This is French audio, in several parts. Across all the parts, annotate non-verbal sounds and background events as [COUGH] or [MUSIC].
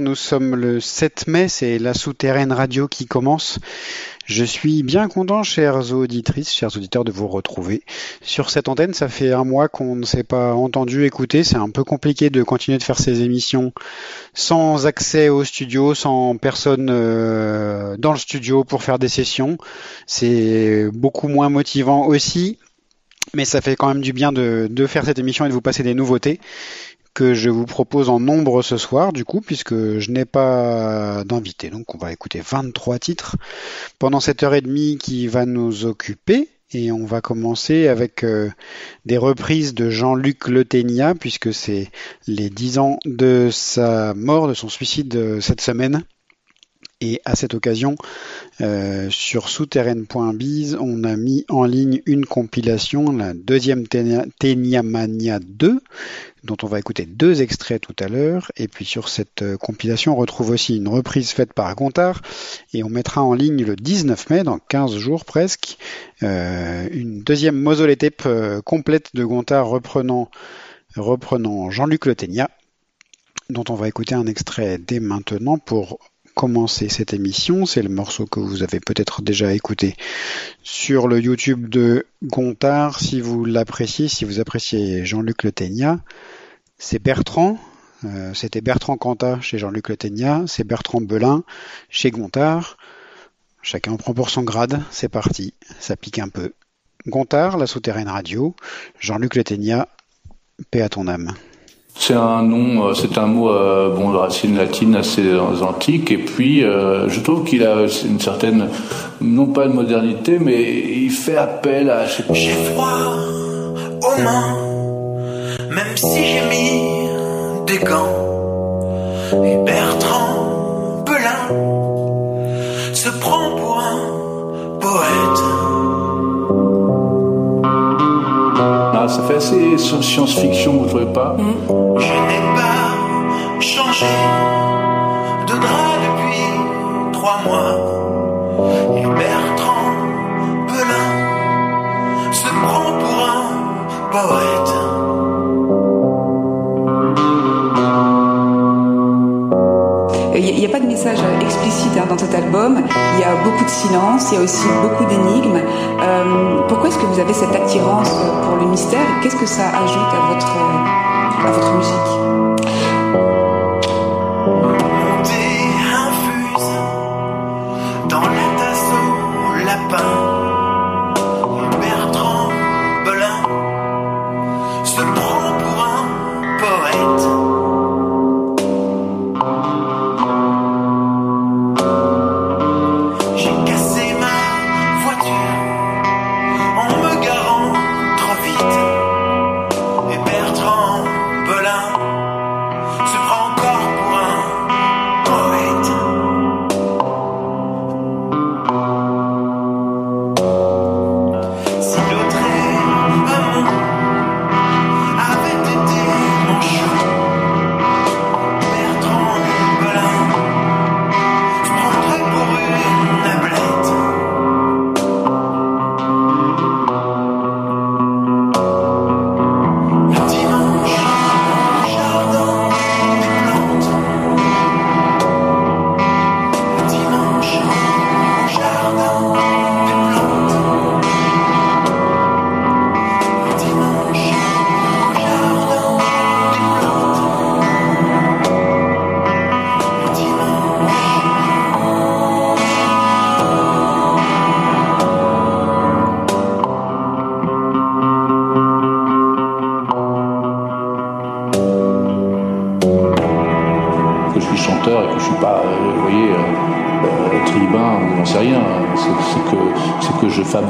Nous sommes le 7 mai, c'est la souterraine radio qui commence. Je suis bien content, chères auditrices, chers auditeurs, de vous retrouver sur cette antenne. Ça fait un mois qu'on ne s'est pas entendu écouter. C'est un peu compliqué de continuer de faire ces émissions sans accès au studio, sans personne euh, dans le studio pour faire des sessions. C'est beaucoup moins motivant aussi. Mais ça fait quand même du bien de faire cette émission et de vous passer des nouveautés que je vous propose en nombre ce soir, du coup, puisque je n'ai pas d'invité. Donc, on va écouter 23 titres pendant cette heure et demie qui va nous occuper. Et on va commencer avec euh, des reprises de Jean-Luc Le Ténia, puisque c'est les 10 ans de sa mort, de son suicide euh, cette semaine. Et à cette occasion, euh, sur souterraine.biz, on a mis en ligne une compilation, la deuxième Ténia Ténia Mania 2, dont on va écouter deux extraits tout à l'heure. Et puis sur cette euh, compilation, on retrouve aussi une reprise faite par Gontard. Et on mettra en ligne le 19 mai, dans 15 jours presque, euh, une deuxième euh, complète de Gontard reprenant, reprenant Jean-Luc Le Ténia, dont on va écouter un extrait dès maintenant pour commencer cette émission. C'est le morceau que vous avez peut-être déjà écouté sur le YouTube de Gontard. Si vous l'appréciez, si vous appréciez Jean-Luc Le c'est Bertrand. euh, C'était Bertrand Cantat chez Jean-Luc Le. C'est Bertrand Belin chez Gontard. Chacun en prend pour son grade. C'est parti. Ça pique un peu. Gontard, la souterraine radio. Jean-Luc Le paix à ton âme. C'est un nom, euh, c'est un mot euh, bon de racine latine assez antique et puis euh, je trouve qu'il a une certaine, non pas de modernité, mais il fait appel à. J'ai froid aux mains, même si j'ai mis des gants. Et Bertrand Belin se prend pour un poète. ça fait assez science-fiction, vous ne trouvez pas. Hmm. Je n'ai pas changé de drap depuis trois mois. Et Bertrand Pelin se prend pour un poète. Il n'y a pas de message euh, explicite hein, dans cet album. Il y a beaucoup de silence, il y a aussi beaucoup d'énigmes. Euh, pourquoi est-ce que vous avez cette attirance pour le mystère? Qu'est-ce que ça ajoute à votre, euh, à votre musique?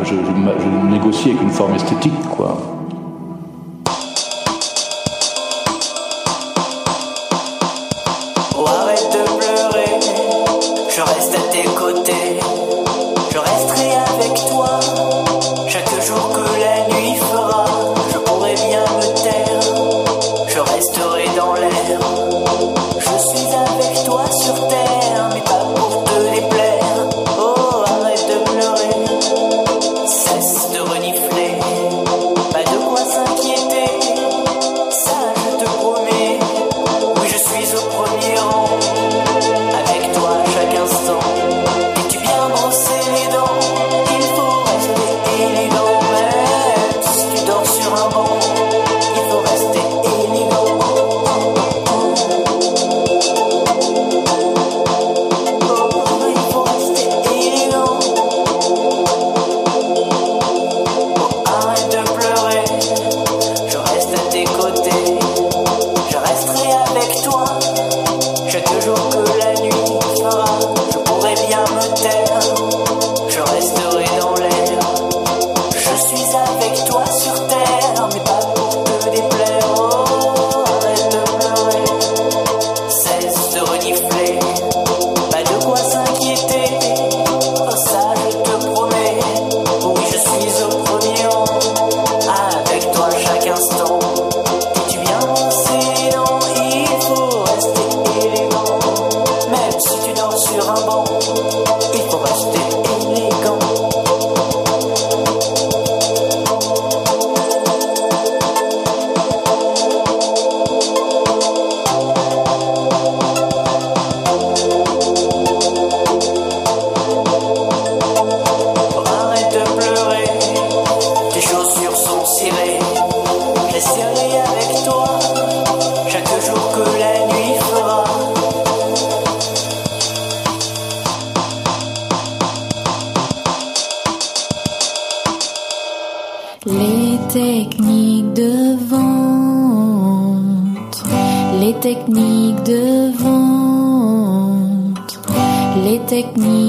je, je négocie avec une forme esthétique, quoi. techniques de vente, les techniques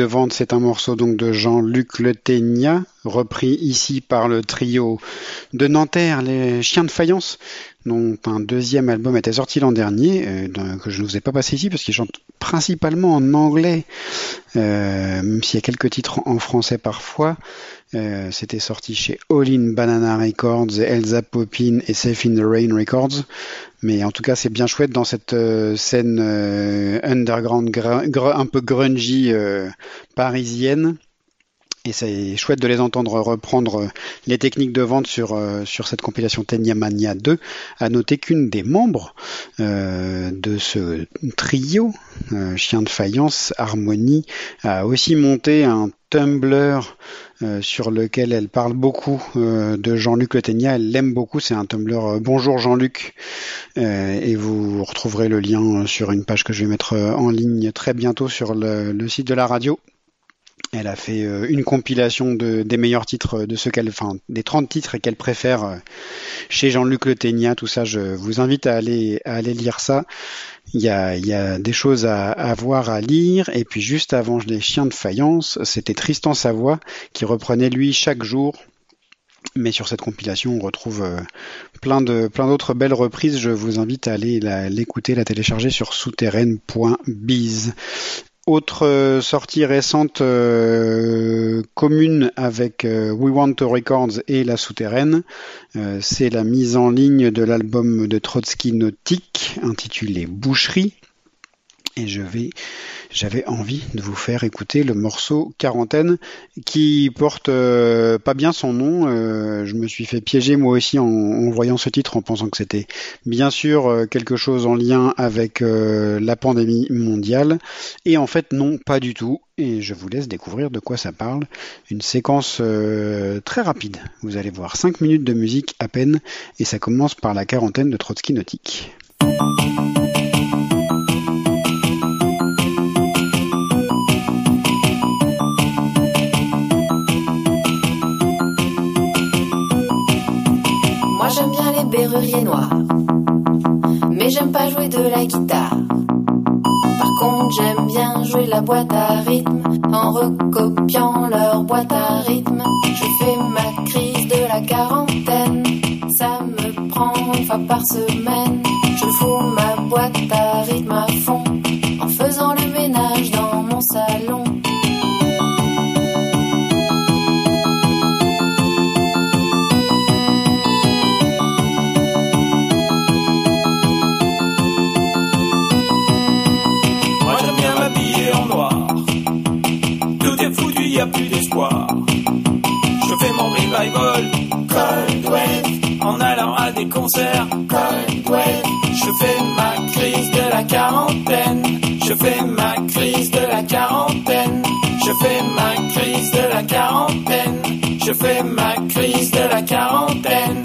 de vente, c'est un morceau donc de Jean-Luc Le Ténia, repris ici par le trio de Nanterre, les Chiens de Faïence, dont un deuxième album était sorti l'an dernier, euh, que je ne vous ai pas passé ici parce qu'ils chantent principalement en anglais, euh, même s'il y a quelques titres en français parfois. Euh, C'était sorti chez All In Banana Records, Elsa Poppin et Safe in the Rain Records. Mais en tout cas, c'est bien chouette dans cette scène underground gr- gr- un peu grungy parisienne. Et c'est chouette de les entendre reprendre euh, les techniques de vente sur, euh, sur cette compilation Tenya Mania 2. À noter qu'une des membres euh, de ce trio, euh, Chien de Faïence, Harmonie, a aussi monté un Tumblr euh, sur lequel elle parle beaucoup euh, de Jean-Luc Le Ténia. Elle l'aime beaucoup. C'est un Tumblr euh, Bonjour Jean-Luc. Euh, et vous retrouverez le lien sur une page que je vais mettre en ligne très bientôt sur le site de la radio. Elle a fait euh, une compilation de, des meilleurs titres de ce qu'elle, enfin, des 30 titres qu'elle préfère euh, chez Jean-Luc Le Ténia. Tout ça, je vous invite à aller, à aller lire ça. Il y a, il y a des choses à, à voir, à lire. Et puis juste avant les chiens de faïence, c'était Tristan Savoie qui reprenait lui chaque jour. Mais sur cette compilation, on retrouve euh, plein de plein d'autres belles reprises. Je vous invite à aller la- l'écouter, la télécharger sur souterraine.biz. Autre euh, sortie récente euh, commune avec euh, We Want to Records et La Souterraine, c'est la mise en ligne de l'album de Trotsky Nautique intitulé Boucherie. Et j'avais envie de vous faire écouter le morceau Quarantaine qui porte euh, pas bien son nom. Euh, je me suis fait piéger moi aussi en, voyant ce titre en pensant que c'était bien sûr euh, quelque chose en lien avec la pandémie mondiale. Et en fait non, pas du tout. Et je vous laisse découvrir de quoi ça parle. Une séquence très rapide. Vous allez voir 5 minutes de musique à peine et ça commence par la quarantaine de Trotsky Nautique. Mais j'aime pas jouer de la guitare. Par contre j'aime bien jouer la boîte à rythme en recopiant leur boîte à rythme. Je fais ma crise de la quarantaine, ça me prend une fois par semaine. Je fous ma boîte à rythme à fond en faisant le ménage dans mon salon. Je fais ma crise de la quarantaine. Je fais ma crise de la quarantaine. Je fais ma crise de la quarantaine. Je fais ma crise de la quarantaine.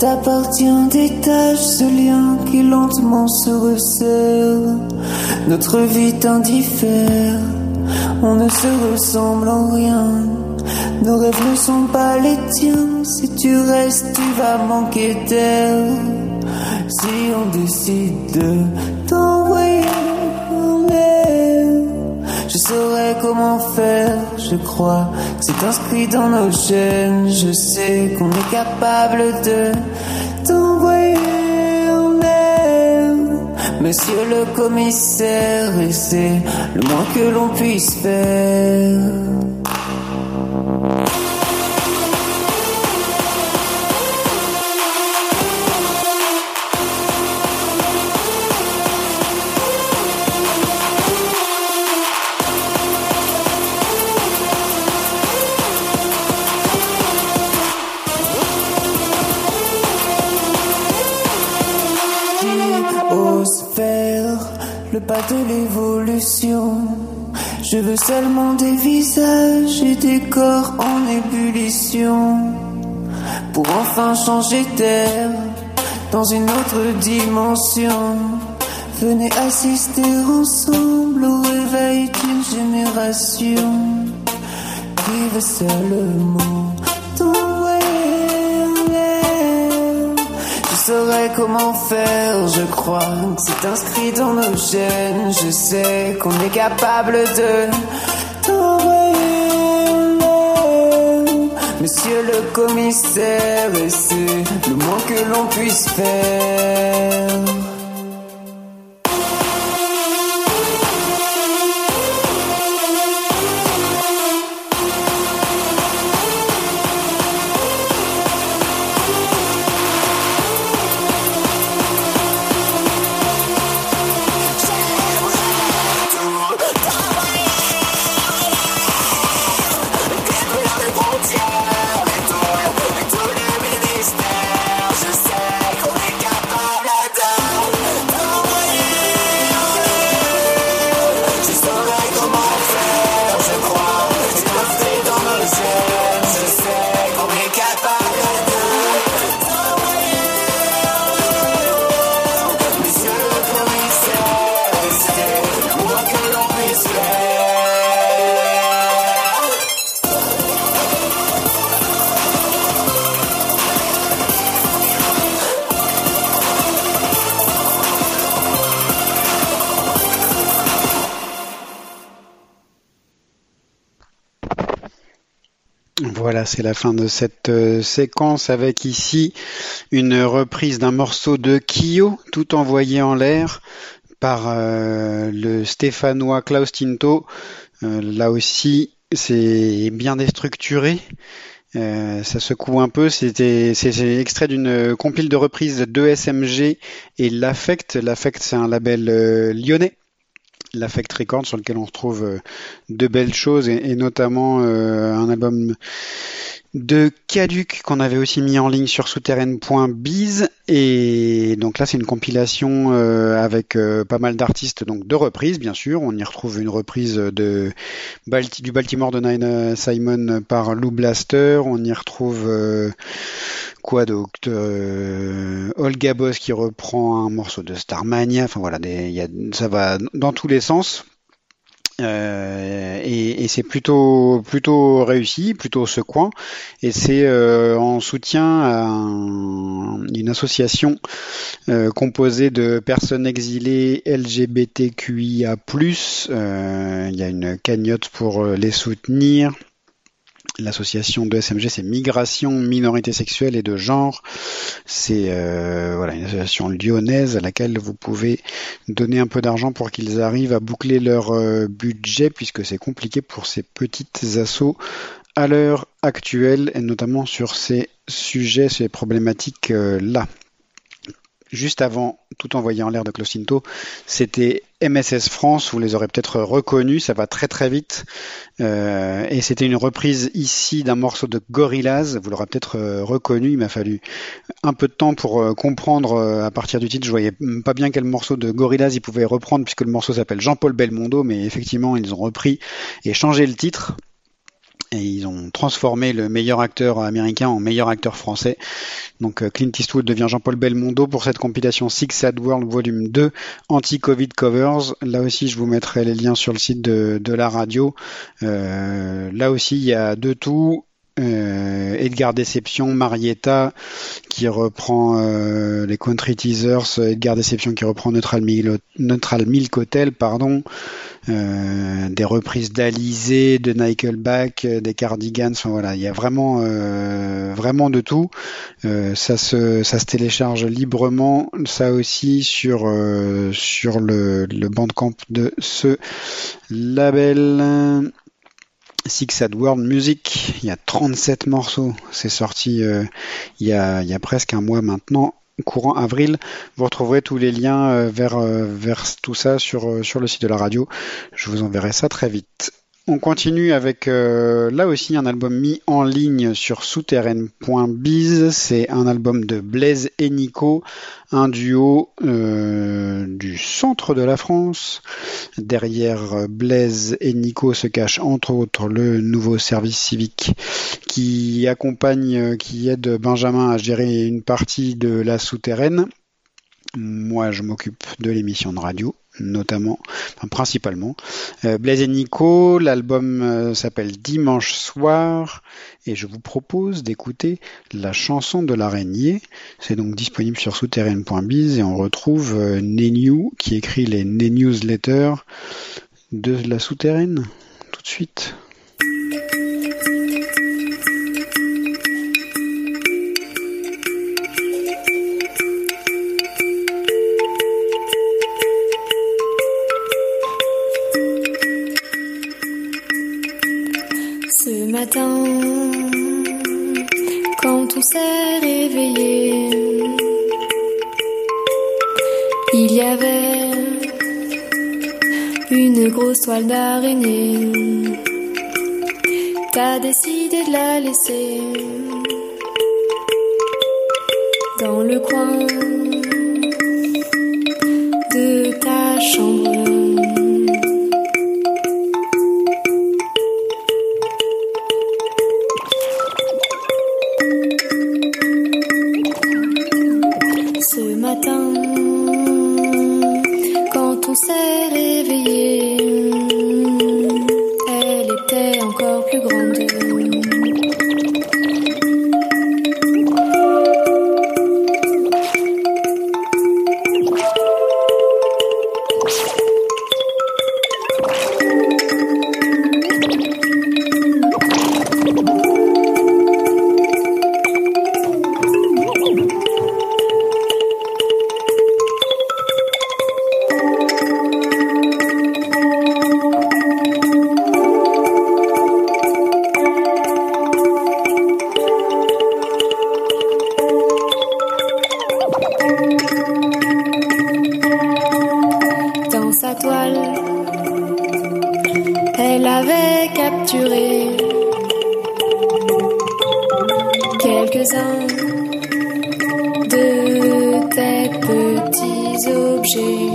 T'appartient, détache ce lien qui lentement se resserre. Notre vie t'indiffère, on ne se ressemble en rien. Nos rêves ne sont pas les tiens, si tu restes, tu vas manquer d'air. Si on décide de comment faire, je crois que c'est inscrit dans nos gènes. Je sais qu'on est capable de t'envoyer en l'air. Monsieur le commissaire, et c'est le moins que l'on puisse faire. De l'évolution. Je veux seulement des visages et des corps en ébullition. Pour enfin changer d'air dans une autre dimension. Venez assister ensemble au réveil d'une génération. Qui veut seulement saurais comment faire, je crois que c'est inscrit dans nos gènes. Je sais qu'on est capable de t'envoyer. Monsieur le commissaire, et c'est le moins que l'on puisse faire. Voilà, c'est la fin de cette euh, séquence avec ici une reprise d'un morceau de Kyo, tout envoyé en l'air par euh, le Stéphanois Klaus Tinto. Euh, là aussi, c'est bien déstructuré. Ça secoue un peu. C'était, c'est extrait d'une compile de reprises de SMG et l'Affect. L'Affect, c'est un label lyonnais. L'Affect Records sur lequel on retrouve euh, de belles choses et, et notamment euh, un album de Caduc qu'on avait aussi mis en ligne sur souterraine.biz et donc là c'est une compilation euh, avec euh, pas mal d'artistes donc de reprises bien sûr. On y retrouve une reprise de du Baltimore de Nina Simon par Lou Blaster. On y retrouve euh, quoi d'autre Euh, Olga Boss qui reprend un morceau de Starmania. Enfin voilà ça va dans tous les sens euh, et, et c'est plutôt plutôt réussi, plutôt secouant, et c'est euh, en soutien à un- une association euh, composée de personnes exilées LGBTQIA+. Euh, il y a une cagnotte pour euh, les soutenir. L'association de SMG, c'est Migration, Minorité Sexuelle et de Genre. C'est euh, voilà une association lyonnaise à laquelle vous pouvez donner un peu d'argent pour qu'ils arrivent à boucler leur euh, budget, puisque c'est compliqué pour ces petites assos à l'heure actuelle, et notamment sur ces sujets, ces problématiques euh. Juste avant, tout envoyé en l'air de Clocinto, c'était MSS France, vous les aurez peut-être reconnus, ça va très très vite. Euh, et c'était une reprise ici d'un morceau de Gorillaz, vous l'aurez peut-être euh, reconnu, il m'a fallu un peu de temps pour euh, comprendre à partir du titre, je voyais pas bien quel morceau de Gorillaz ils pouvaient reprendre puisque le morceau s'appelle Jean-Paul Belmondo, mais effectivement ils ont repris et changé le titre. Et ils ont transformé le meilleur acteur américain en meilleur acteur français. Donc euh, Clint Eastwood devient Jean-Paul Belmondo pour cette compilation Six Sad World Volume 2 Anti-Covid Covers. Là aussi, je vous mettrai les liens sur le site de, de la radio. Euh, là aussi, il y a de tout. Euh, Edgar Deception, Marietta qui reprend euh, les Country Teasers, Edgar Deception qui reprend Neutral Milk, Hotel, pardon, euh, des reprises d'Alizé, de Nickelback, des Cardigans, enfin voilà, il y a vraiment vraiment de tout. Ça se télécharge librement, ça aussi sur sur le, le bandcamp de ce label. Six Sad World Music, il y a 37 morceaux, c'est sorti euh, il, y a, presque un mois maintenant, courant avril. Vous retrouverez tous les liens euh, vers, euh, vers tout ça sur le site de la radio. Je vous enverrai ça très vite. On continue avec euh, là aussi un album mis en ligne sur souterraine.biz. C'est un album de Blaise et Nico, un duo euh, du centre de la France. Derrière Blaise et Nico se cache entre autres le nouveau service civique qui accompagne, euh, qui aide Benjamin à gérer une partie de la souterraine. Moi, je m'occupe de l'émission de radio, notamment, principalement. Euh, Blaise et Nico, l'album euh, s'appelle Dimanche soir, et je vous propose d'écouter la chanson de l'araignée. C'est donc disponible sur souterraine.biz et on retrouve euh, Nenu qui écrit les newsletters de la souterraine. Tout de suite. Quand on s'est réveillé, il y avait une grosse toile d'araignée. T'as décidé de la laisser dans le coin de ta chambre. Quelques-uns de tes petits objets.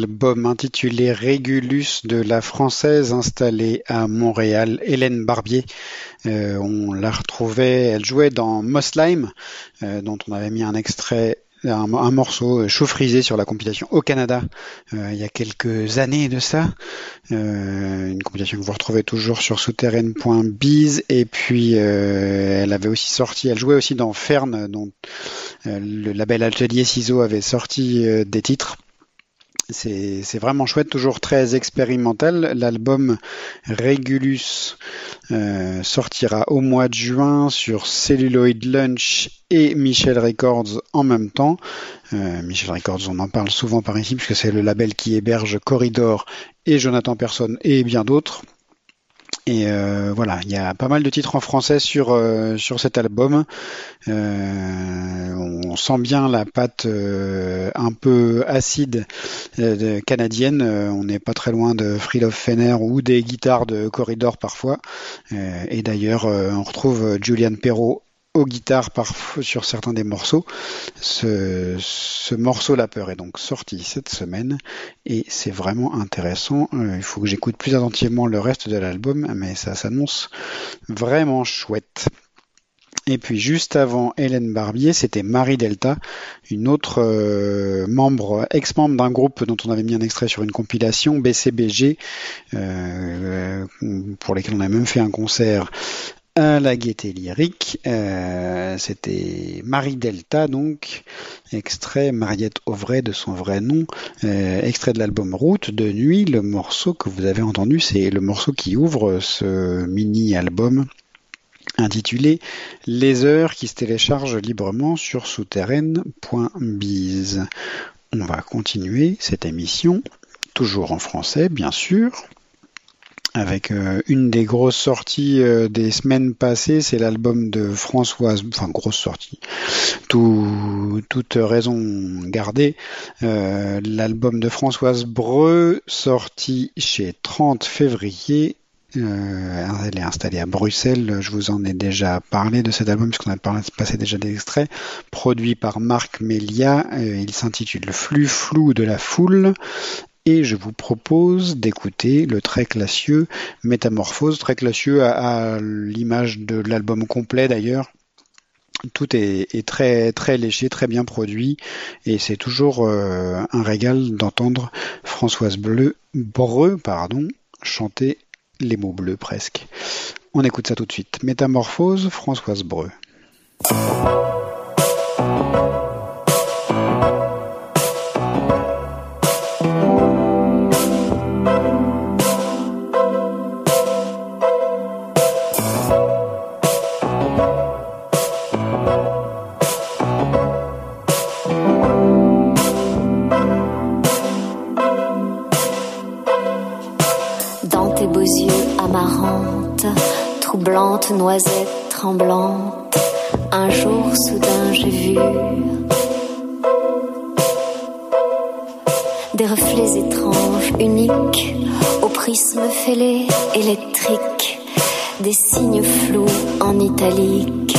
Album intitulé Régulus de la française installée à Montréal, Hélène Barbier. Euh, on la retrouvait, elle jouait dans Moslime, euh, dont on avait mis un extrait un, morceau chaud frisé sur la compilation au Canada euh, il y a quelques années de ça. Euh, une compilation que vous retrouvez toujours sur souterraine.biz et puis euh, elle avait aussi sorti, elle jouait aussi dans Fern dont euh, le label Atelier Ciseaux avait sorti euh, des titres. C'est vraiment chouette, toujours très expérimental. L'album Regulus euh, sortira au mois de juin sur Celluloid Lunch et Michel Records en même temps. Euh, Michel Records, on en parle souvent par ici puisque c'est le label qui héberge Corridor et Jonathan Person et bien d'autres. Et euh, voilà, il y a pas mal de titres en français sur euh, sur cet album. Euh, on sent bien la patte un peu acide de- canadienne. On n'est pas très loin de Friedhof Fenner ou des guitares de Corridor parfois. Et d'ailleurs, on retrouve Julian Perrault aux guitares parfois sur certains des morceaux. Ce, ce morceau La Peur est donc sorti cette semaine et c'est vraiment intéressant. Euh, il faut que j'écoute plus attentivement le reste de l'album, mais ça s'annonce vraiment chouette. Et puis juste avant Hélène Barbier, c'était Marie Delta, une autre euh, membre, ex-membre d'un groupe dont on avait mis un extrait sur une compilation, BCBG, euh, pour lesquels on a même fait un concert à la Gaieté Lyrique. Euh, c'était Marie Delta, donc, extrait Mariette Auvray de son vrai nom, euh, extrait de l'album Route de nuit. Le morceau que vous avez entendu, c'est le morceau qui ouvre ce mini-album intitulé Les heures qui se téléchargent librement sur souterraine.biz. On va continuer cette émission, toujours en français, bien sûr avec euh, une des grosses sorties euh, des semaines passées, c'est l'album de Françoise, enfin grosse sortie, tout, toute raison gardée, euh, l'album de Françoise Breu, sorti chez 30 février. Elle est installée à Bruxelles, je vous en ai déjà parlé de cet album puisqu'on a parlé, passé déjà des extraits, produit par Marc Melia, il s'intitule Flux flou de la foule et je vous propose d'écouter le très classieux Métamorphose, très classieux à, l'image de l'album complet d'ailleurs. Tout est, très très léché, très bien produit, et c'est toujours euh, un régal d'entendre Françoise Bleu, Breu, pardon, chanter les mots bleus presque. On écoute ça tout de suite. Métamorphose, Françoise Breu. Troublante noisette tremblante, un jour soudain j'ai vu des reflets étranges, uniques, au prisme fêlé électrique, des signes flous en italique.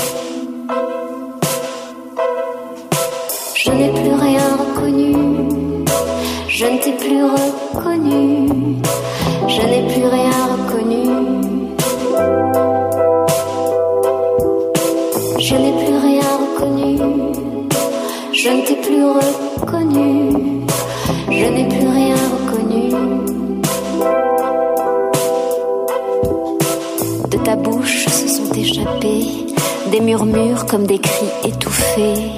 Je n'ai plus rien reconnu, je ne t'ai plus reconnu, je n'ai plus rien reconnu. Je n'ai plus rien reconnu, je ne t'ai plus reconnu, je n'ai plus rien reconnu. De ta bouche se sont échappés des murmures comme des cris étouffés,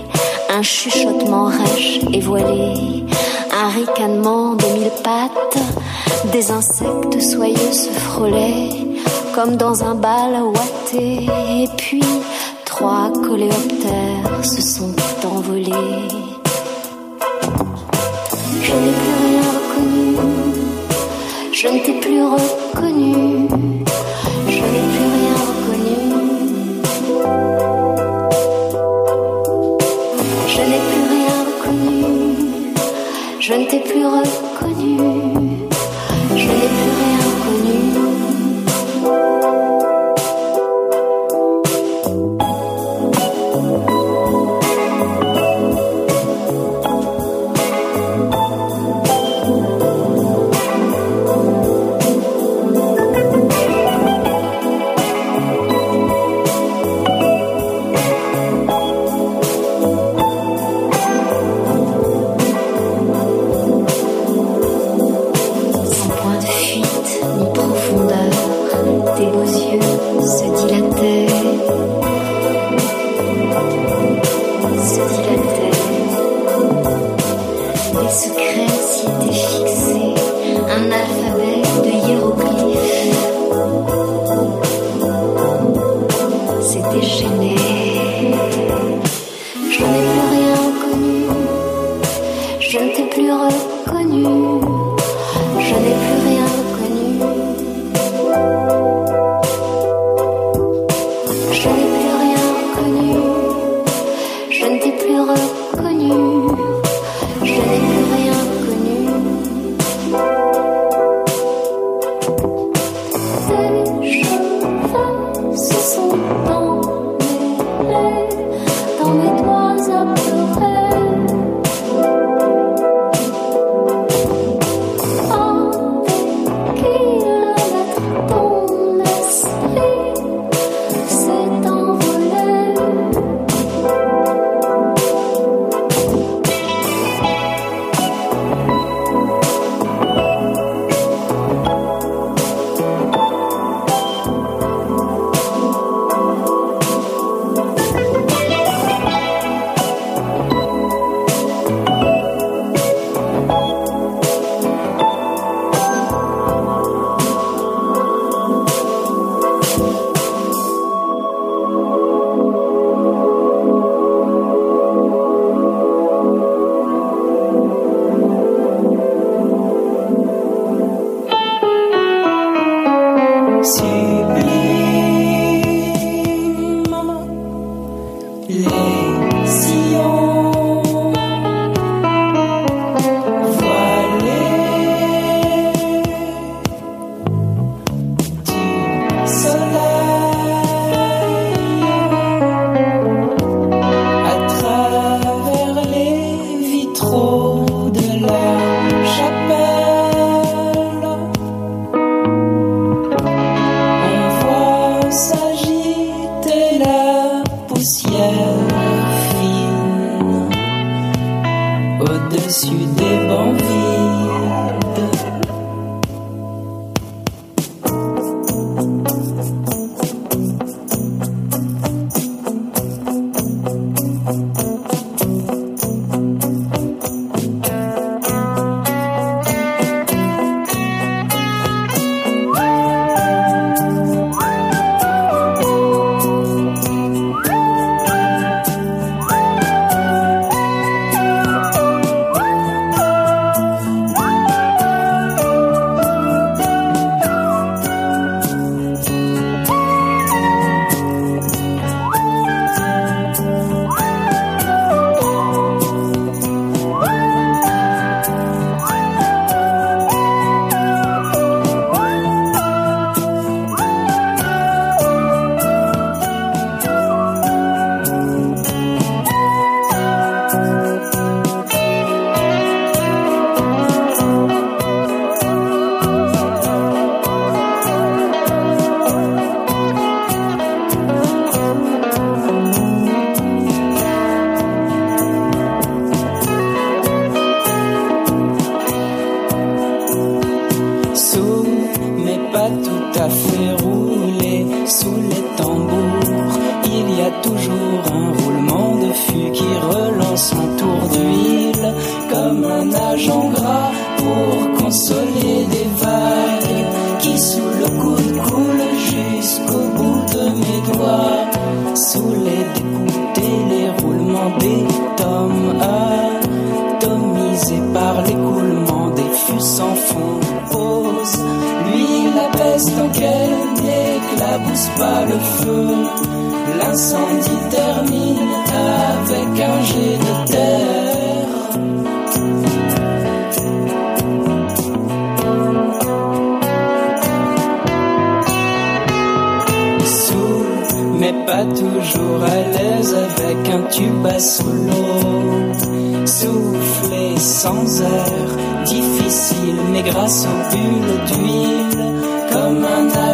un chuchotement rêche et voilé, un ricanement de mille pattes, des insectes soyeux se frôlaient comme dans un bal ouaté, et puis trois coléoptères se sont envolés. Je n'ai plus rien reconnu, je ne t'ai plus reconnu, je n'ai plus rien reconnu. Je n'ai plus rien reconnu, je ne t'ai plus reconnu,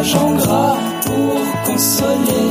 agent gras pour consoler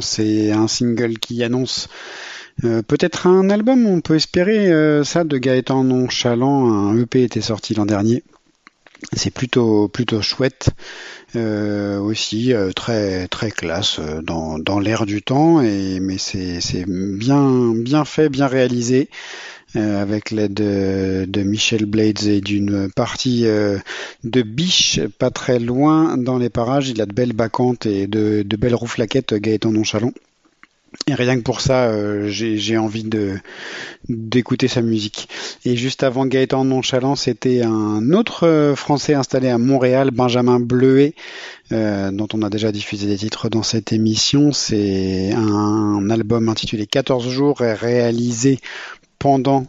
C'est un single qui annonce euh, peut-être un album, on peut espérer euh, ça de Gaëtan Nonchalant. Un EP était sorti l'an dernier. C'est plutôt plutôt chouette, euh, aussi très très classe dans, dans l'air du temps et mais c'est bien bien fait, bien réalisé avec l'aide de, de Michel Blades et d'une partie euh, de biche pas très loin dans les parages. Il a de belles bacchantes et de, de belles rouflaquettes Gaëtan Nonchalant. Et rien que pour ça, euh, j'ai envie de d'écouter sa musique. Et juste avant Gaëtan Nonchalant, c'était un autre euh, Français installé à Montréal, Benjamin Bleuet, euh, dont on a déjà diffusé des titres dans cette émission. C'est un album intitulé 14 jours réalisé pendant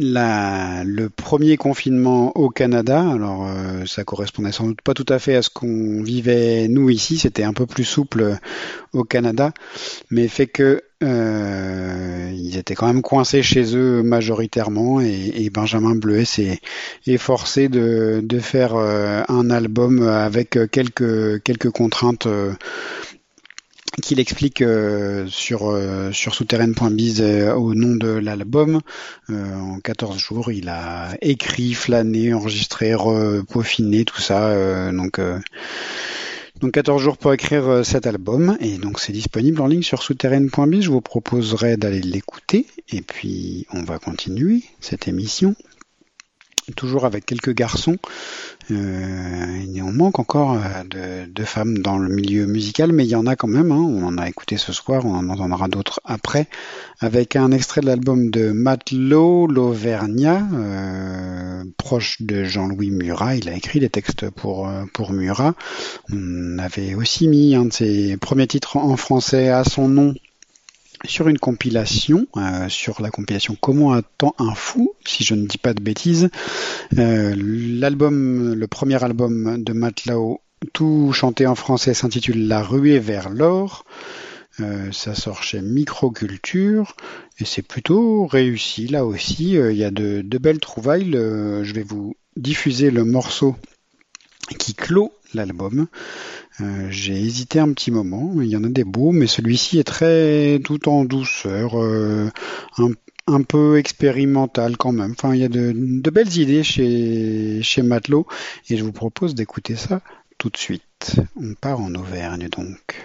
le premier confinement au Canada, alors euh, ça correspondait sans doute pas tout à fait à ce qu'on vivait nous ici, c'était un peu plus souple euh, au Canada, mais fait que euh, ils étaient quand même coincés chez eux majoritairement et, Benjamin Bleuet s'est efforcé de, de faire un album avec quelques, quelques contraintes qu'il explique euh, sur, euh, souterraine.biz euh, au nom de l'album. Euh, en 14 jours, il a écrit, flâné, enregistré, re- peaufiné, tout ça. donc, donc 14 jours pour écrire cet album. Et donc c'est disponible en ligne sur souterraine.biz. Je vous proposerai d'aller l'écouter. Et puis on va continuer cette émission. Toujours avec quelques garçons. Euh, manque encore euh, de, de femmes dans le milieu musical, mais il y en a quand même. Hein. On en a écouté ce soir, on en entendra d'autres après, avec un extrait de l'album de Matelot l'Auvergnat, euh, proche de Jean-Louis Murat. Il a écrit des textes pour euh, pour Murat. On avait aussi mis un de ses premiers titres en français à son nom sur une compilation, euh, sur la compilation Comment attend un fou, si je ne dis pas de bêtises. Euh, L'album, le premier album de Matlao, tout chanté en français, s'intitule La ruée vers l'or. Euh, ça sort chez Microculture et c'est plutôt réussi. Là aussi, il y a de, de belles trouvailles. Le- je vais vous diffuser le morceau qui clôt l'album. Euh, J'ai hésité un petit moment. Il y en a des beaux, mais celui-ci est très tout en douceur, euh, un, peu expérimental quand même. Enfin, il y a de, belles idées chez, chez Matelot et je vous propose d'écouter ça tout de suite. On part en Auvergne donc.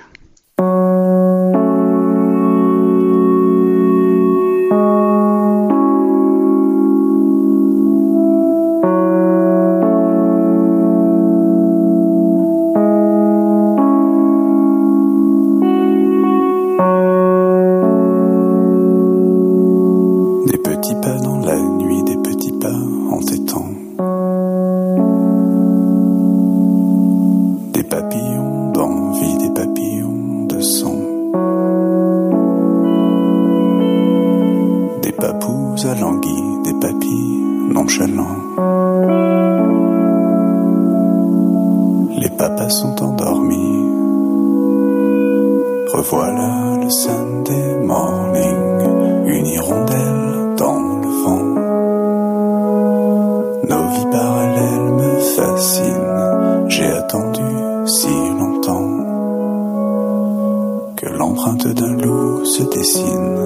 心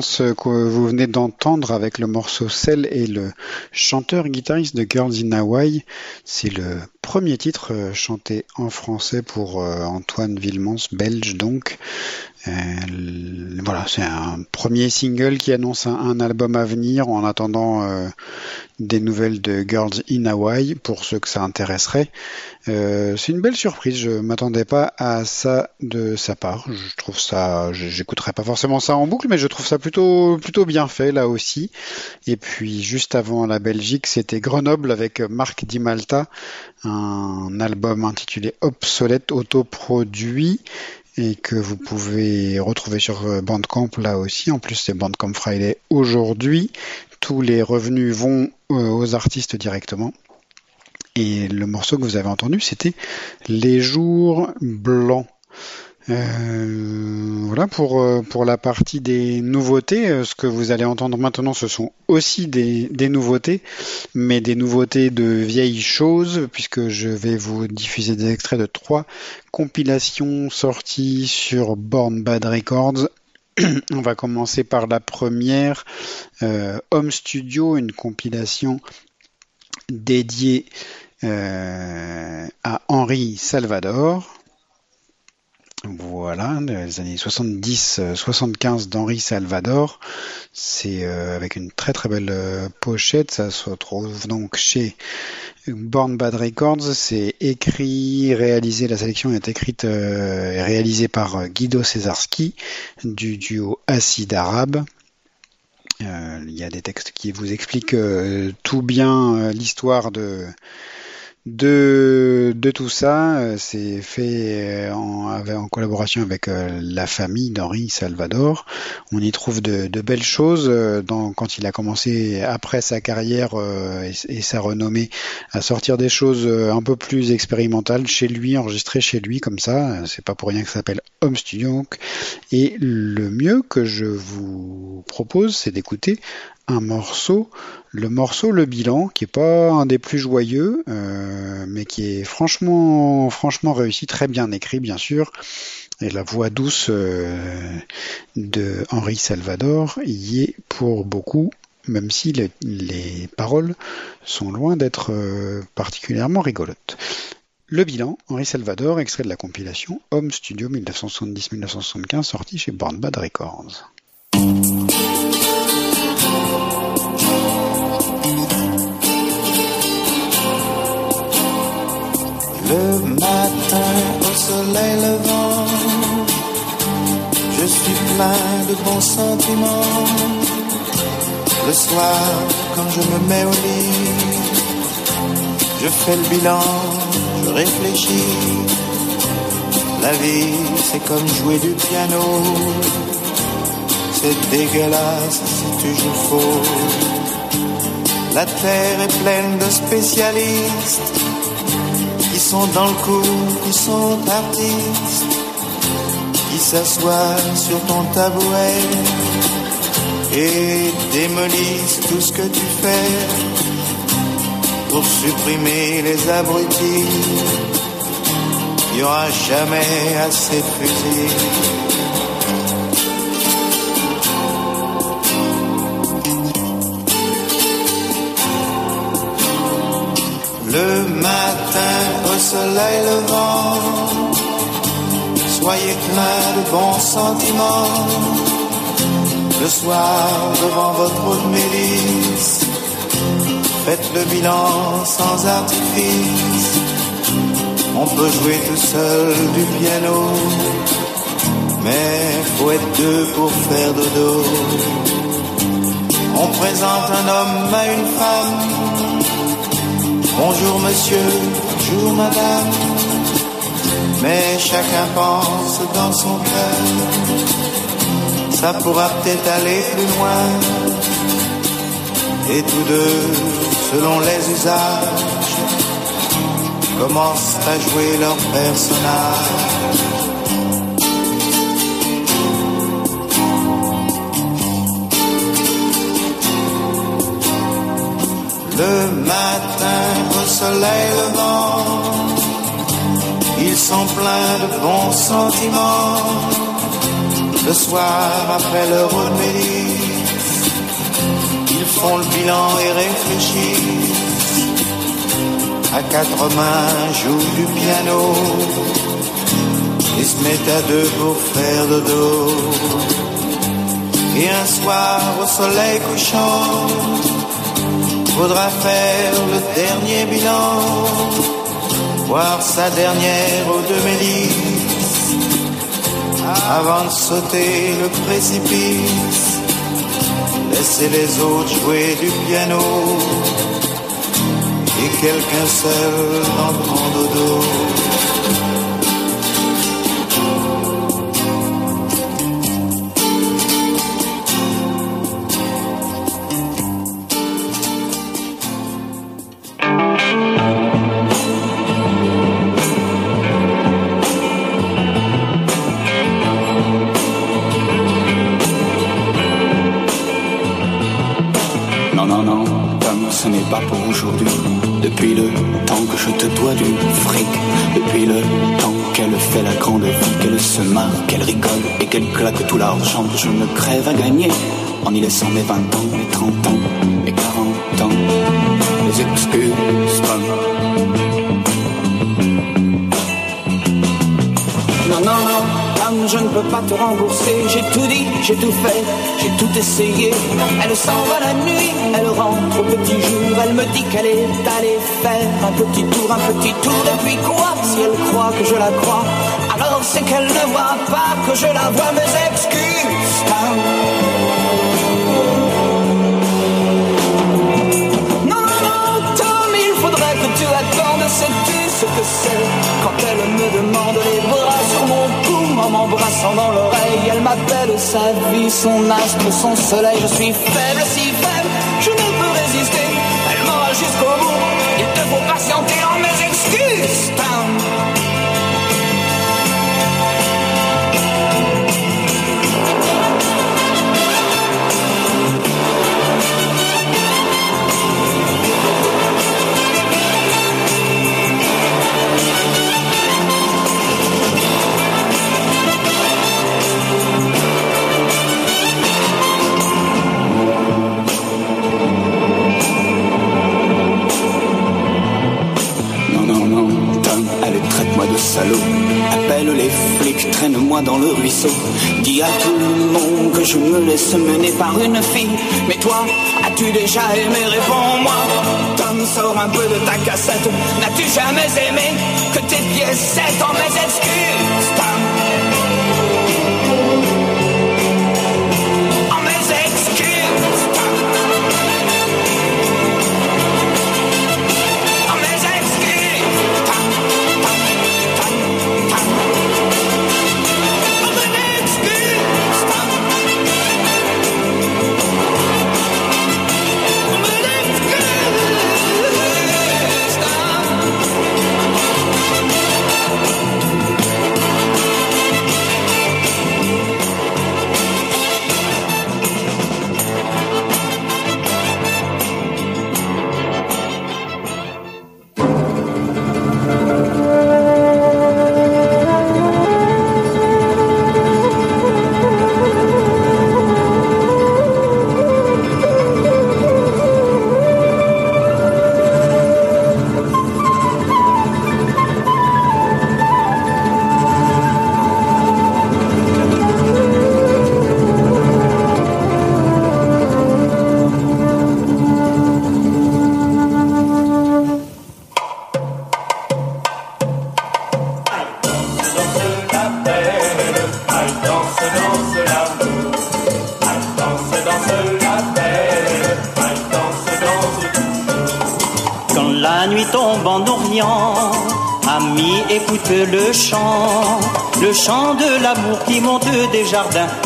Que vous venez d'entendre avec le morceau Cell et le chanteur-guitariste de Girls in Hawaii. C'est le premier titre euh, chanté en français pour euh, Antoine Villemans, belge donc. Euh, voilà, c'est un premier single qui annonce un, album à venir en attendant des nouvelles de Girls in Hawaii pour ceux que ça intéresserait. Euh, c'est une belle surprise, je m'attendais pas à ça de sa part. Je trouve ça, j'écouterai pas forcément ça en boucle, mais je trouve ça plutôt plutôt bien fait là aussi. Et puis juste avant la Belgique, c'était Grenoble avec Marc Di Malta, un album intitulé Obsolète autoproduit. et que vous pouvez retrouver sur Bandcamp là aussi. En plus, c'est Bandcamp Friday aujourd'hui. Tous les revenus vont euh, aux artistes directement. Et le morceau que vous avez entendu, c'était Les jours blancs. Euh, voilà pour, euh, pour la partie des nouveautés. Euh, Ce que vous allez entendre maintenant, ce sont aussi des, nouveautés, mais des nouveautés de vieilles choses, puisque je vais vous diffuser des extraits de trois compilations sorties sur Born Bad Records. [CLEARS THROAT] On va commencer par la première, Home Studio, une compilation dédiée à Henri Salvador. Voilà, des années 70-75 d'Henri Salvador. C'est euh, avec une très très belle euh, pochette. Ça se retrouve donc chez Born Bad Records. C'est écrit, réalisé, la sélection est écrite euh, réalisée par euh, Guido Cesarski du duo Acide Arabe. Euh, Il y a des textes qui vous expliquent euh, tout bien euh, l'histoire de de, de tout ça, euh, c'est fait euh, en, en collaboration avec euh, la famille d'Henri Salvador. On y trouve de, de belles choses dans, quand il a commencé après sa carrière et, et sa renommée à sortir des choses un peu plus expérimentales chez lui, enregistrées chez lui comme ça. C'est pas pour rien que ça s'appelle Home Studio. Et le mieux que je vous propose, c'est d'écouter un morceau, le morceau Le Bilan, qui est pas un des plus joyeux, euh, mais qui est franchement, franchement réussi, très bien écrit, bien sûr. Et la voix douce euh, de Henri Salvador y est pour beaucoup, même si les, les paroles sont loin d'être euh, particulièrement rigolotes. Le bilan, Henri Salvador, extrait de la compilation Home Studio 1970-1975, sorti chez Born Bad Records. Soleil levant, je suis plein de bons sentiments. Le soir, quand je me mets au lit, je fais le bilan, je réfléchis. La vie, c'est comme jouer du piano. C'est dégueulasse si tu joues faux. La terre est pleine de spécialistes sont dans le coup, qui sont artistes, qui s'assoient sur ton tabouret et démolissent tout ce que tu fais pour supprimer les abrutis. Il n'y aura jamais assez de fusils. Le matin au soleil levant, soyez plein de bons sentiments. Le soir devant votre eau de mélisse, faites le bilan sans artifice. On peut jouer tout seul du piano, mais faut être deux pour faire dodo. On présente un homme à une femme. Bonjour monsieur, bonjour madame. Mais chacun pense dans son cœur. Ça pourra peut-être aller plus loin. Et tous deux, selon les usages, commencent à jouer leur personnage. Le matin au soleil levant, ils sont pleins de bons sentiments. Le soir après leur mélisse, ils font le bilan et réfléchissent. À quatre mains jouent du piano et se mettent à deux pour faire dodo. Et un soir au soleil couchant, faudra faire le dernier bilan, voir sa dernière eau de mélisse, avant de sauter le précipice, laisser les autres jouer du piano, et quelqu'un seul dans ton dodo. Qu'elle rigole et qu'elle claque tout l'argent je me crève à gagner en y laissant mes 20 ans, mes 30 ans, mes 40 ans. Les excuses, Tom. Non, non, non, Tom, je ne peux pas te rembourser. J'ai tout dit, j'ai tout fait, j'ai tout essayé. Elle s'en va la nuit, elle rentre au petit jour. Elle me dit qu'elle est allée faire un petit tour, un petit tour. Et puis quoi Si elle croit que je la crois, c'est qu'elle ne voit pas que je la vois. Mes excuses. Non, non, non, Tom, il faudrait que tu attendes. Sais-tu ce que c'est quand elle me demande les bras sur mon cou en m'embrassant dans l'oreille? Elle m'appelle sa vie, son astre, son soleil. Je suis faible, si faible, salaud. Appelle les flics, traîne-moi dans le ruisseau. Dis à tout le monde que je me laisse mener par une fille. Mais toi, as-tu déjà aimé? Réponds-moi. Tom, sors un peu de ta cassette. N'as-tu jamais aimé que tes pièces en mes excuses,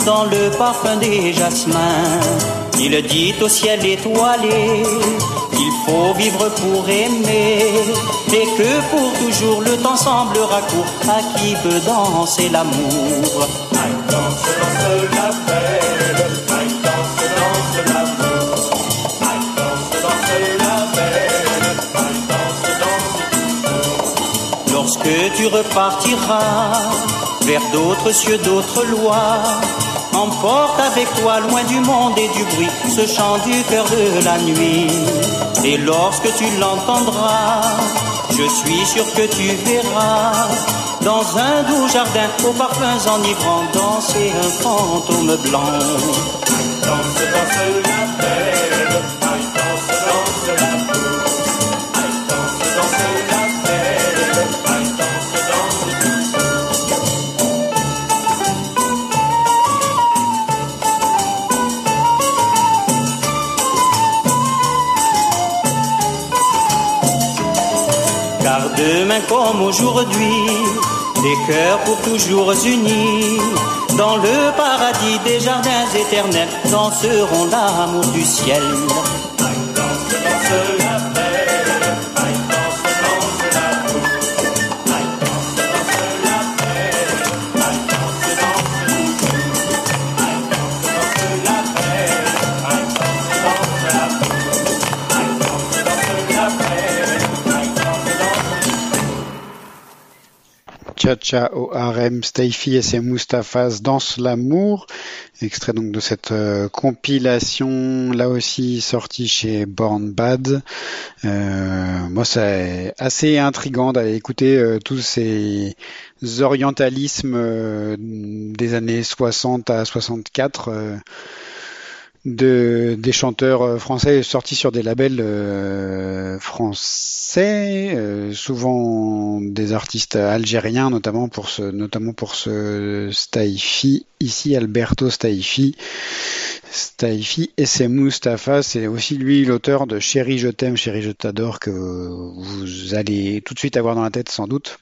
dans le parfum des jasmins. Il dit au ciel étoilé qu'il faut vivre pour aimer et que pour toujours le temps semblera court à qui peut danser l'amour. Lorsque tu repartiras vers d'autres cieux, d'autres lois, emporte avec toi loin du monde et du bruit ce chant du cœur de la nuit. Et lorsque tu l'entendras, je suis sûr que tu verras dans un doux jardin aux parfums enivrants danser un fantôme blanc. Comme aujourd'hui, des cœurs pour toujours unis, dans le paradis des jardins éternels, danseront l'amour du ciel. Cha-Cha au harem, Stayfi et ses Mustafas dansent l'amour. Extrait donc de cette euh, compilation, là aussi sortie chez Born Bad. Euh, moi, c'est assez intrigant d'aller écouter euh, tous ces orientalismes euh, des années 60 à 64 euh, de des chanteurs euh, français sortis sur des labels euh, français, euh, souvent des artistes algériens, notamment pour ce notamment pour ce Staifi ici Alberto Staifi. Staifi et c'est Mustapha, c'est aussi lui l'auteur de Chérie je t'aime, Chérie je t'adore que vous allez tout de suite avoir dans la tête sans doute.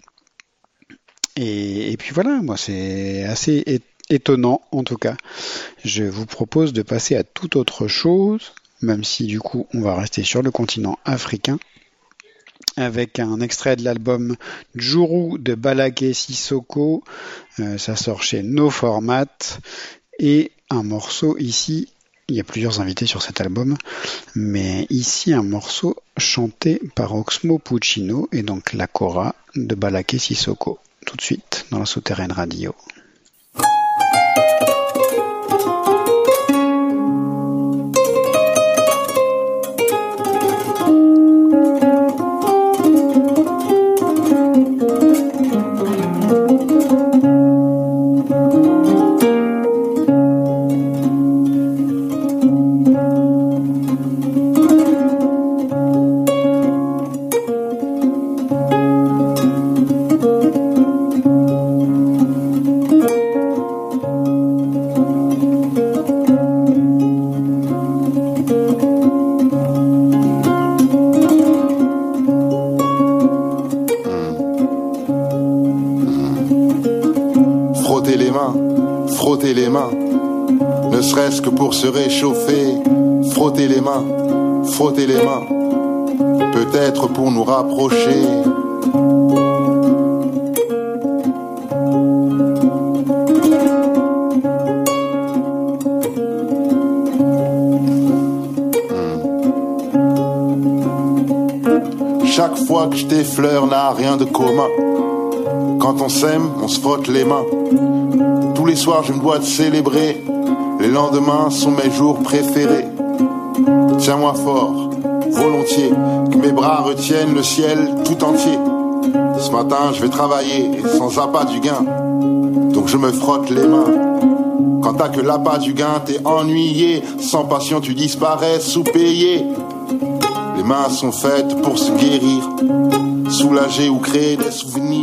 Et, et puis voilà, moi c'est assez é- étonnant en tout cas. Je vous propose de passer à toute autre chose, même si du coup on va rester sur le continent africain, avec un extrait de l'album Juru de Balaké Sissoko. Euh, ça sort chez No Format. Et un morceau ici, il y a plusieurs invités sur cet album, mais ici un morceau chanté par Oxmo Puccino et donc la Cora de Balaké Sissoko. Tout de suite dans la souterraine radio. Pour se réchauffer. Frotter les mains, frotter les mains, peut-être pour nous rapprocher. Chaque fois que je t'effleure n'a rien de commun. Quand on s'aime, on se frotte les mains. Tous les soirs, je me dois de célébrer. Les lendemains sont mes jours préférés. Tiens-moi fort, volontiers, que mes bras retiennent le ciel tout entier. Ce matin, je vais travailler sans appât du gain. Donc je me frotte les mains. Quand t'as que l'appât du gain, t'es ennuyé. Sans passion, tu disparais sous-payé. Les mains sont faites pour se guérir, soulager ou créer des souvenirs.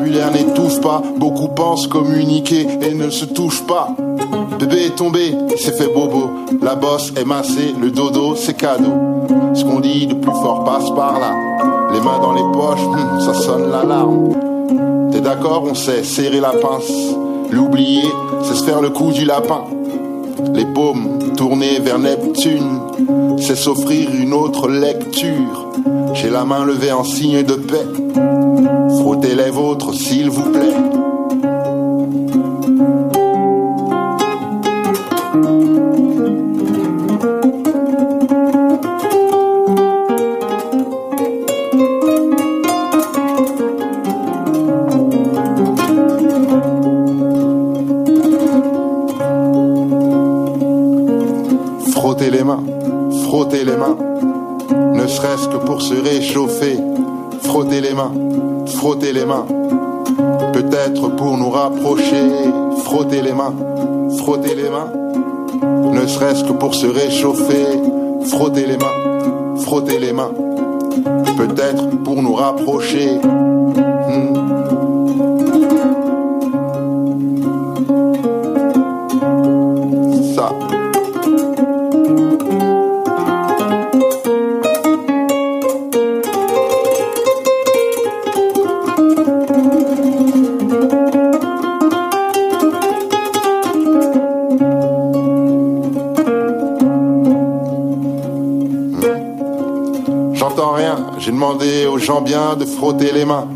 Vocabulaire n'étouffe pas. Beaucoup pensent communiquer et ne se touchent pas. Bébé est tombé, s'est fait bobo. La bosse est massée, le dodo c'est cadeau. Ce qu'on dit de plus fort passe par là. Les mains dans les poches, hum, ça sonne l'alarme. T'es d'accord, on sait serrer la pince. L'oublier, c'est se faire le coup du lapin. Les paumes tournées vers Neptune, c'est s'offrir une autre lecture. J'ai la main levée en signe de paix. Frottez les vôtres, s'il vous plaît. Les mains, peut-être pour nous rapprocher. Frottez les mains, frottez les mains, ne serait-ce que pour se réchauffer. Frottez les mains, frottez les mains, peut-être pour nous rapprocher. Hmm. Bien de frotter les mains.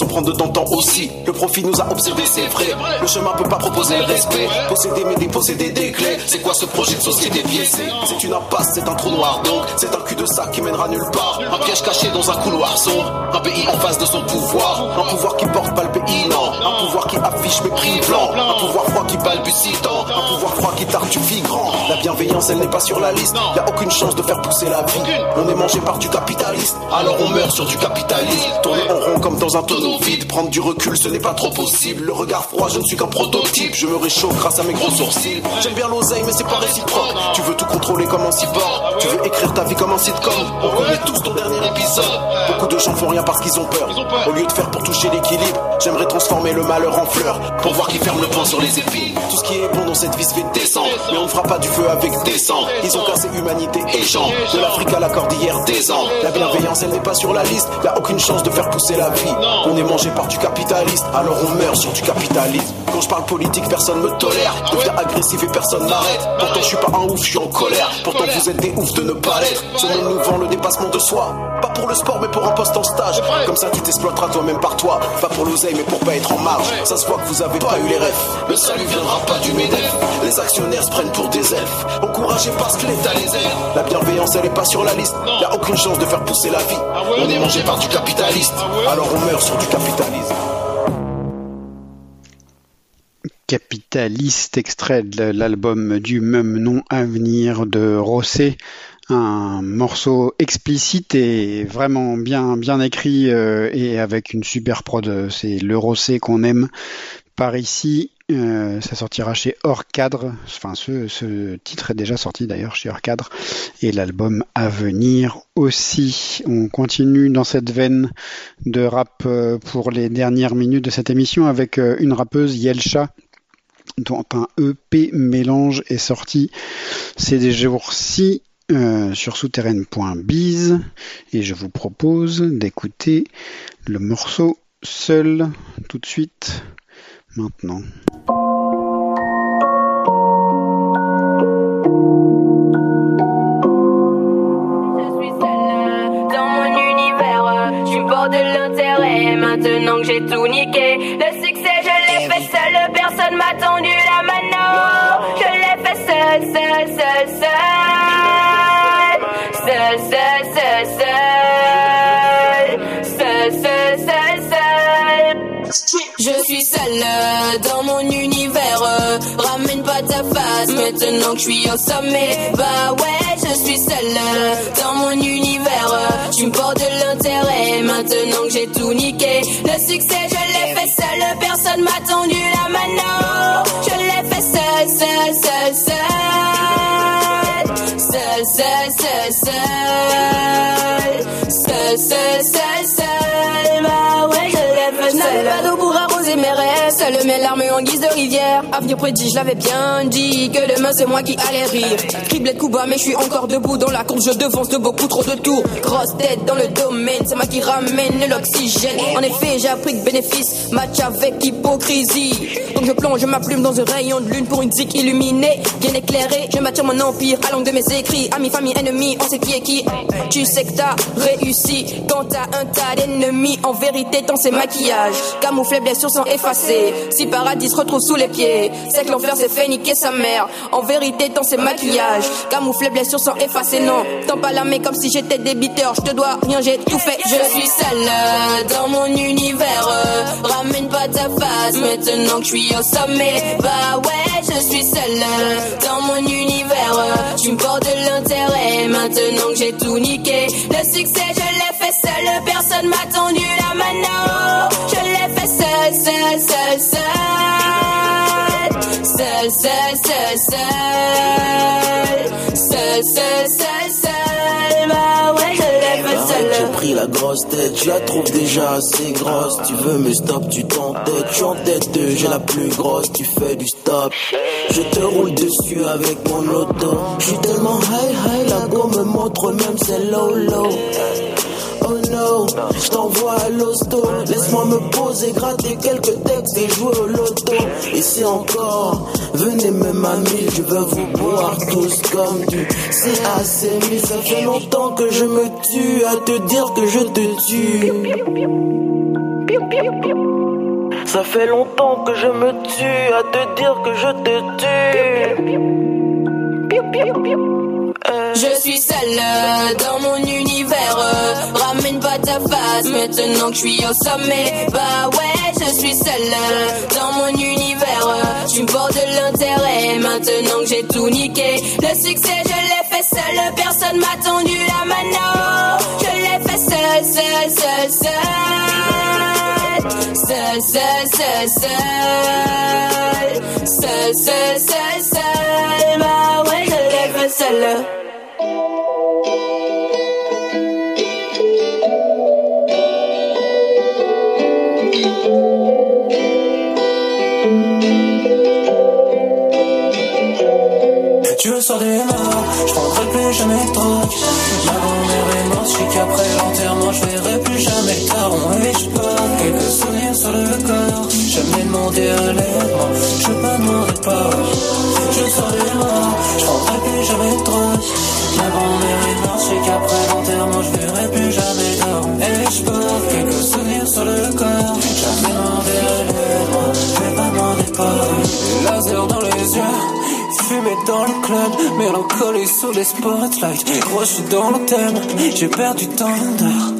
Sans prendre de temps temps aussi. Le profit nous a obsédés, c'est vrai. Le chemin peut pas proposer le respect. Posséder mais déposséder des clés. C'est quoi ce projet de société biaisé C'est une impasse, c'est un trou noir donc. C'est un cul de sac qui mènera nulle part. Un piège caché dans un couloir sombre. Un pays en face de son pouvoir. Un pouvoir qui porte pas le pays. Un pouvoir qui affiche mépris blanc. Un pouvoir froid qui balbutie. Pouvoir froid qui tartufie grand. La bienveillance, elle n'est pas sur la liste. Y a aucune chance de faire pousser la vie. On est mangé par du capitaliste. Alors on meurt sur du capitalisme. Tourner en rond comme dans un tonneau vide. Prendre du recul, ce n'est pas trop possible. Le regard froid, je ne suis qu'un prototype. Je me réchauffe grâce à mes gros sourcils. J'aime bien l'oseille, mais c'est pas réciproque. Tu veux tout contrôler comme un cyborg. Tu veux écrire ta vie comme un sitcom. On connaît tous ton dernier épisode. Beaucoup de gens font rien parce qu'ils ont peur. Au lieu de faire pour toucher l'équilibre, j'aimerais transformer le malheur en fleur. Pour voir qui ferme le poing sur les épines. Tout ce qui est bon dans cette vie se fait descendre. Mais on ne fera pas du feu avec des sangs. Ils ont cassé humanité et gens. De l'Afrique à la cordillère des ans. La bienveillance, elle n'est pas sur la liste. Y a aucune chance de faire pousser la vie. On est mangé par du capitaliste. Alors on meurt sur du capitalisme. Quand je parle politique, personne me tolère. Deviens agressif et personne m'arrête. Pourtant, je suis pas un ouf, je suis en colère. Pourtant, vous êtes des oufs de ne pas l'être. Ce monde nous vend le dépassement de soi. Pas pour le sport, mais pour un poste en stage. Comme ça, tu t'exploiteras toi-même par toi. Pas pour l'oseille, mais pour pas être en marge. Ça se voit que vous avez pas eu les rêves. Le salut viendra pas du MEDEF. Les actionnaires se prennent pour des elfes. Encouragés parce que l'État les aide. La bienveillance, elle est pas sur la liste. Y a aucune chance de faire pousser la vie. On est mangé par du capitaliste. Alors on meurt sur du capitalisme. Capitaliste, extrait de l'album du même nom à venir de Rossé. Un morceau explicite et vraiment bien, bien écrit euh, et avec une super prod. C'est le Rossé qu'on aime par ici. Euh, ça sortira chez Hors Cadre. Enfin, ce, titre est déjà sorti d'ailleurs chez Hors Cadre. Et l'album à venir aussi. On continue dans cette veine de rap euh, pour les dernières minutes de cette émission avec euh, une rappeuse Yelcha dont un EP mélange est sorti ces jours-ci euh, sur souterraine.biz et je vous propose d'écouter le morceau seul tout de suite maintenant. dans mon univers. Je suis l'intérêt. Maintenant que j'ai tout niqué, maintenant que je suis au sommet. Bah ouais, je suis seule dans mon univers. Tu me portes de l'intérêt maintenant que j'ai tout niqué. Le succès, je l'ai fait seule. Personne m'a tendu la mano. Je l'ai fait seule, seule, seule, seule. Seule, seule, seule, seule. Seule, seule, seule, seule. Bah ouais, je l'ai fait seule. pas d'eau pour arroser mes rêves. Seule mes larmes en guise de rivière. Avenir prédit, je l'avais bien dit que demain c'est moi qui allais rire. Criblé de coups bas, mais je suis encore debout dans la course. Je devance de beaucoup trop de tours. Grosse tête dans le domaine, c'est moi qui ramène l'oxygène. En effet, j'ai appris que bénéfice match avec hypocrisie. Donc je plonge ma plume dans un rayon de lune pour une zik illuminée, bien éclairée. Je bâtir mon empire à l'angle de mes écrits. Amis, famille, ennemis, on sait qui est qui. Tu sais que t'as réussi quand t'as un tas d'ennemis. En vérité, tant c'est maquillage. Camouflé, blessures sont effacées. Si paradis se retrouve les pieds, c'est que l'enfer s'est fait niquer sa mère. En vérité, tant c'est maquillage. Camouflé, blessures sont effacées. Non, tant pas la comme si j'étais débiteur. Je te dois rien, j'ai tout fait. Je suis seule euh, dans mon univers. euh, Ramène pas ta face maintenant que je suis au sommet. Bah ouais, je suis seule euh, dans mon univers. Tu me portes de l'intérêt maintenant que j'ai tout niqué. Le succès, je l'ai fait seule. Personne m'a tendu la mano. Je l'ai fait seule, seule, seule, Seule, seule, seule, seule. Seule, seule, seule, seule. Bah ouais, je Arrête, seule. j'ai pris la grosse tête, je la trouve déjà assez grosse. Tu veux me stop, tu t'entêtes, je suis en tête j'ai la plus grosse, tu fais du stop. Je te roule dessus avec mon auto. Je suis tellement high, high, la go me montre même c'est low, low. Je t'envoie à l'hosto. Laisse-moi me poser, gratter quelques textes et jouer au loto. C'est encore, venez me mamie, je veux vous boire tous comme du CAC. Mais ça fait longtemps que je me tue à te dire que je te tue. Ça fait longtemps que je me tue à te dire que je te tue. Je suis seule euh, dans mon univers. euh, Ramène pas ta face maintenant que je suis au sommet. Bah ouais, je suis seule euh, dans mon univers. euh, Tu me portes de l'intérêt maintenant que j'ai tout niqué. Le succès, je l'ai fait seule. Personne m'a tendu la mano. Je l'ai fait seule, seule, seule, seule. Seule, seule, seule, seule. Seule, seule, seule, seule. Bah ouais, l'ai fait seule. Tu veux sortir des morts, je plus jamais de drogue. Ma grand-mère est morte, je qu'après l'enterrement, je verrai plus jamais le taron. Et je porte quelques souvenirs sur le corps. Jamais demandé à l'aide, je veux pas demander pas. Je sors des morts, je prendrai plus jamais de drogue. Ma grand-mère est morte, je qu'après l'enterrement, je verrai plus jamais le taron. Et je porte quelques souvenirs sur le corps. Jamais demandé à l'aide, je vais pas pas. Les lasers dans les yeux. Fumé dans le club, mélancolie sous les spotlights. Gros, je suis dans le thème, j'ai perdu tant d'heures.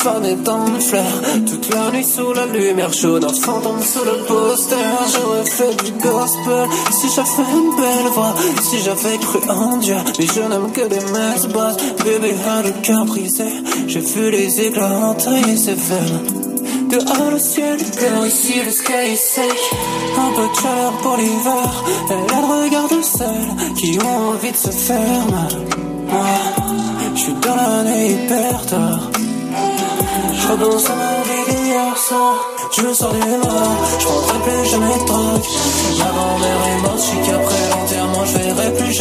Fané dans mes fleurs, toute la nuit sous la lumière chaude, un fantôme sous le poster. J'aurais fait du gospel si j'avais une belle voix, si j'avais cru en Dieu. Mais je n'aime que des messes basses, bébé a le cœur brisé. J'ai vu les éclats entailler ses veines. Dehors le ciel clair, ici le sky est sec. Un peu de chaleur pour l'hiver Et elles regardent celles qui ont envie de se faire mal. Moi, je suis dans l'année hyper tard. Je repense à ma vie d'hier soir Je sors des morts, je prendrai plus jamais de drogue. Ma grand-mère est morte, je sais qu'après l'enterrement je verrai plus jamais